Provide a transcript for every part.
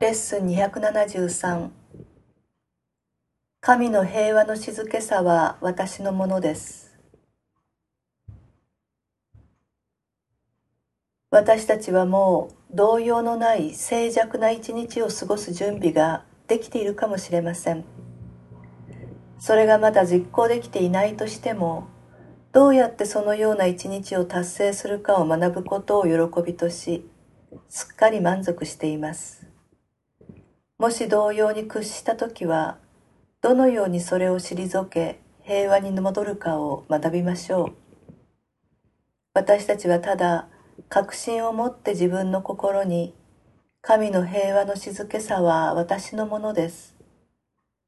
レッスン273神の平和の静けさは私のものです。私たちはもう動揺のない静寂な一日を過ごす準備ができているかもしれません。それがまだ実行できていないとしてもどうやってそのような一日を達成するかを学ぶことを喜びとしすっかり満足しています。もし同様に屈した時はどのようにそれを退け平和に戻るかを学びましょう。私たちはただ確信を持って自分の心に神の平和の静けさは私のものです。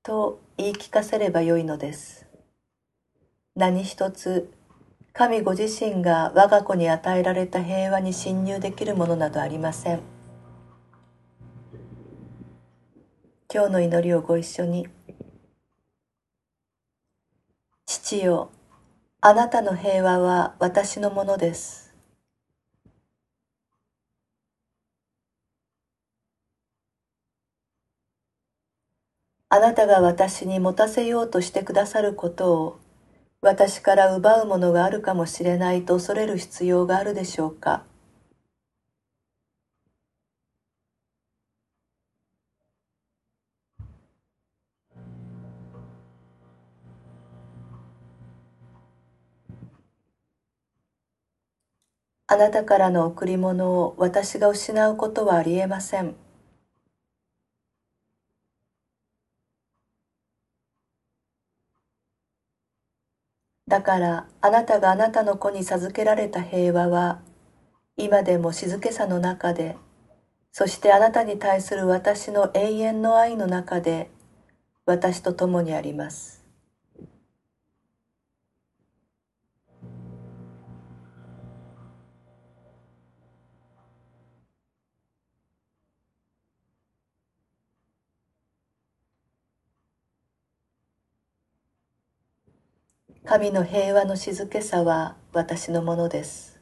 と言い聞かせればよいのです。何一つ神ご自身が我が子に与えられた平和に侵入できるものなどありません。今日の祈りをご一緒に。父よあなたの平和は私のものです。あなたが私に持たせようとしてくださることを私から奪うものがあるかもしれないと恐れる必要があるでしょうか。あなたからの贈り物を私が失うことはありえません。だからあなたがあなたの子に授けられた平和は今でも静けさの中でそしてあなたに対する私の永遠の愛の中で私と共にあります神の平和の静けさは私のものです。